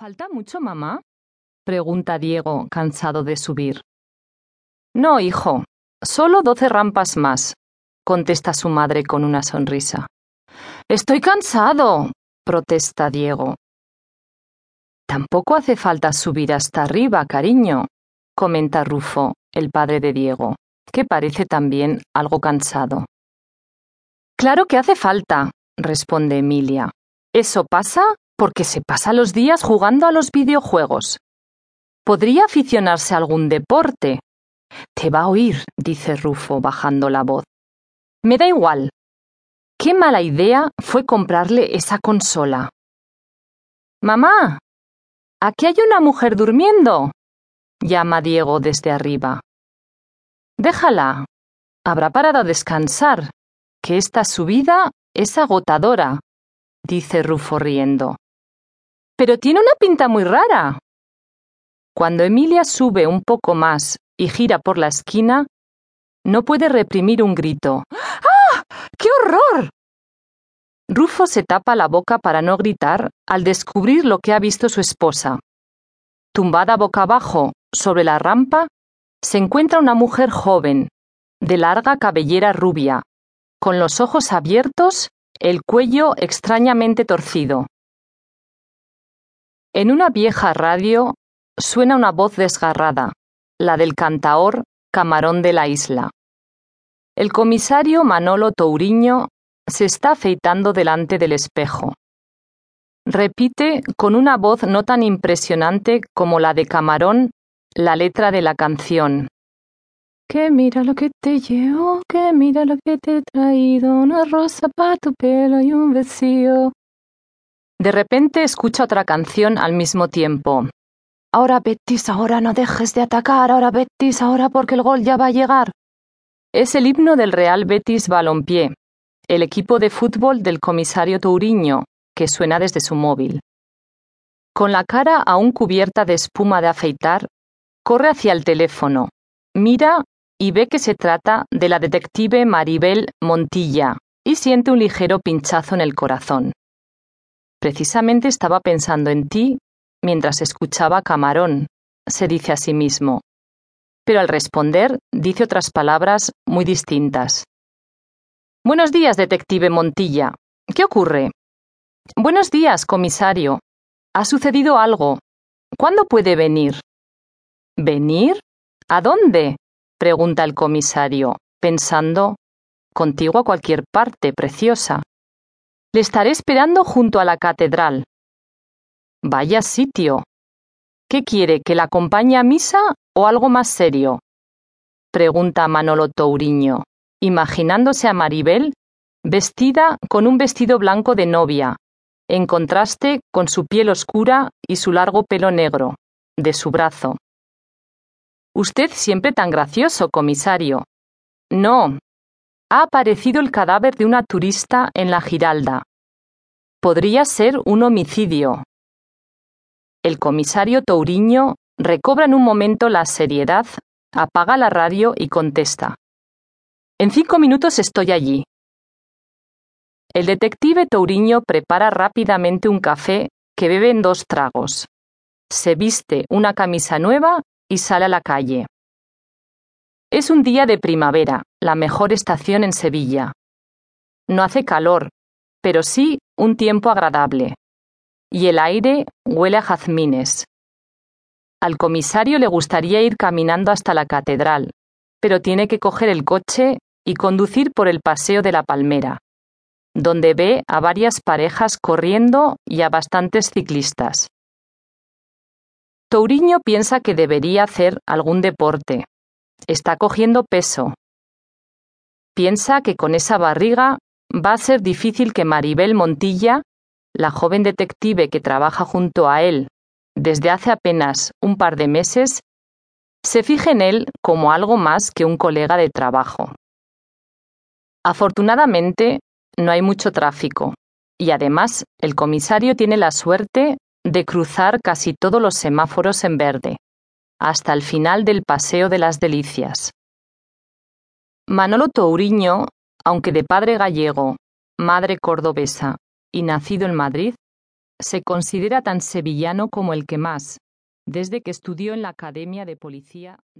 ¿Falta mucho, mamá? pregunta Diego, cansado de subir. No, hijo, solo doce rampas más, contesta su madre con una sonrisa. Estoy cansado, protesta Diego. Tampoco hace falta subir hasta arriba, cariño, comenta Rufo, el padre de Diego, que parece también algo cansado. Claro que hace falta, responde Emilia. Eso pasa porque se pasa los días jugando a los videojuegos. Podría aficionarse a algún deporte. Te va a oír, dice Rufo, bajando la voz. Me da igual. Qué mala idea fue comprarle esa consola. Mamá, aquí hay una mujer durmiendo, llama Diego desde arriba. Déjala. Habrá parado a descansar, que esta subida es agotadora, dice Rufo riendo. Pero tiene una pinta muy rara. Cuando Emilia sube un poco más y gira por la esquina, no puede reprimir un grito. ¡Ah! ¡Qué horror! Rufo se tapa la boca para no gritar al descubrir lo que ha visto su esposa. Tumbada boca abajo sobre la rampa, se encuentra una mujer joven, de larga cabellera rubia, con los ojos abiertos, el cuello extrañamente torcido. En una vieja radio suena una voz desgarrada, la del cantaor Camarón de la Isla. El comisario Manolo Touriño se está afeitando delante del espejo. Repite con una voz no tan impresionante como la de Camarón la letra de la canción. Que mira lo que te llevo, que mira lo que te he traído, una rosa para tu pelo y un vestido. De repente escucha otra canción al mismo tiempo. Ahora Betis, ahora no dejes de atacar, ahora Betis, ahora porque el gol ya va a llegar. Es el himno del Real Betis Balompié, el equipo de fútbol del comisario Touriño, que suena desde su móvil. Con la cara aún cubierta de espuma de afeitar, corre hacia el teléfono, mira y ve que se trata de la detective Maribel Montilla y siente un ligero pinchazo en el corazón. Precisamente estaba pensando en ti mientras escuchaba Camarón, se dice a sí mismo. Pero al responder dice otras palabras muy distintas. Buenos días, detective Montilla. ¿Qué ocurre? Buenos días, comisario. Ha sucedido algo. ¿Cuándo puede venir? ¿Venir? ¿A dónde? pregunta el comisario, pensando Contigo a cualquier parte, preciosa. Le estaré esperando junto a la catedral. Vaya sitio. ¿Qué quiere, que la acompañe a misa o algo más serio? Pregunta Manolo Touriño, imaginándose a Maribel vestida con un vestido blanco de novia, en contraste con su piel oscura y su largo pelo negro, de su brazo. Usted siempre tan gracioso, comisario. No, ha aparecido el cadáver de una turista en la Giralda. Podría ser un homicidio. El comisario Touriño recobra en un momento la seriedad, apaga la radio y contesta. En cinco minutos estoy allí. El detective Touriño prepara rápidamente un café que bebe en dos tragos. Se viste una camisa nueva y sale a la calle. Es un día de primavera, la mejor estación en Sevilla. No hace calor, pero sí un tiempo agradable. Y el aire huele a jazmines. Al comisario le gustaría ir caminando hasta la catedral, pero tiene que coger el coche y conducir por el Paseo de la Palmera, donde ve a varias parejas corriendo y a bastantes ciclistas. Touriño piensa que debería hacer algún deporte, Está cogiendo peso. Piensa que con esa barriga va a ser difícil que Maribel Montilla, la joven detective que trabaja junto a él desde hace apenas un par de meses, se fije en él como algo más que un colega de trabajo. Afortunadamente, no hay mucho tráfico, y además el comisario tiene la suerte de cruzar casi todos los semáforos en verde hasta el final del Paseo de las Delicias. Manolo Touriño, aunque de padre gallego, madre cordobesa y nacido en Madrid, se considera tan sevillano como el que más, desde que estudió en la Academia de Policía de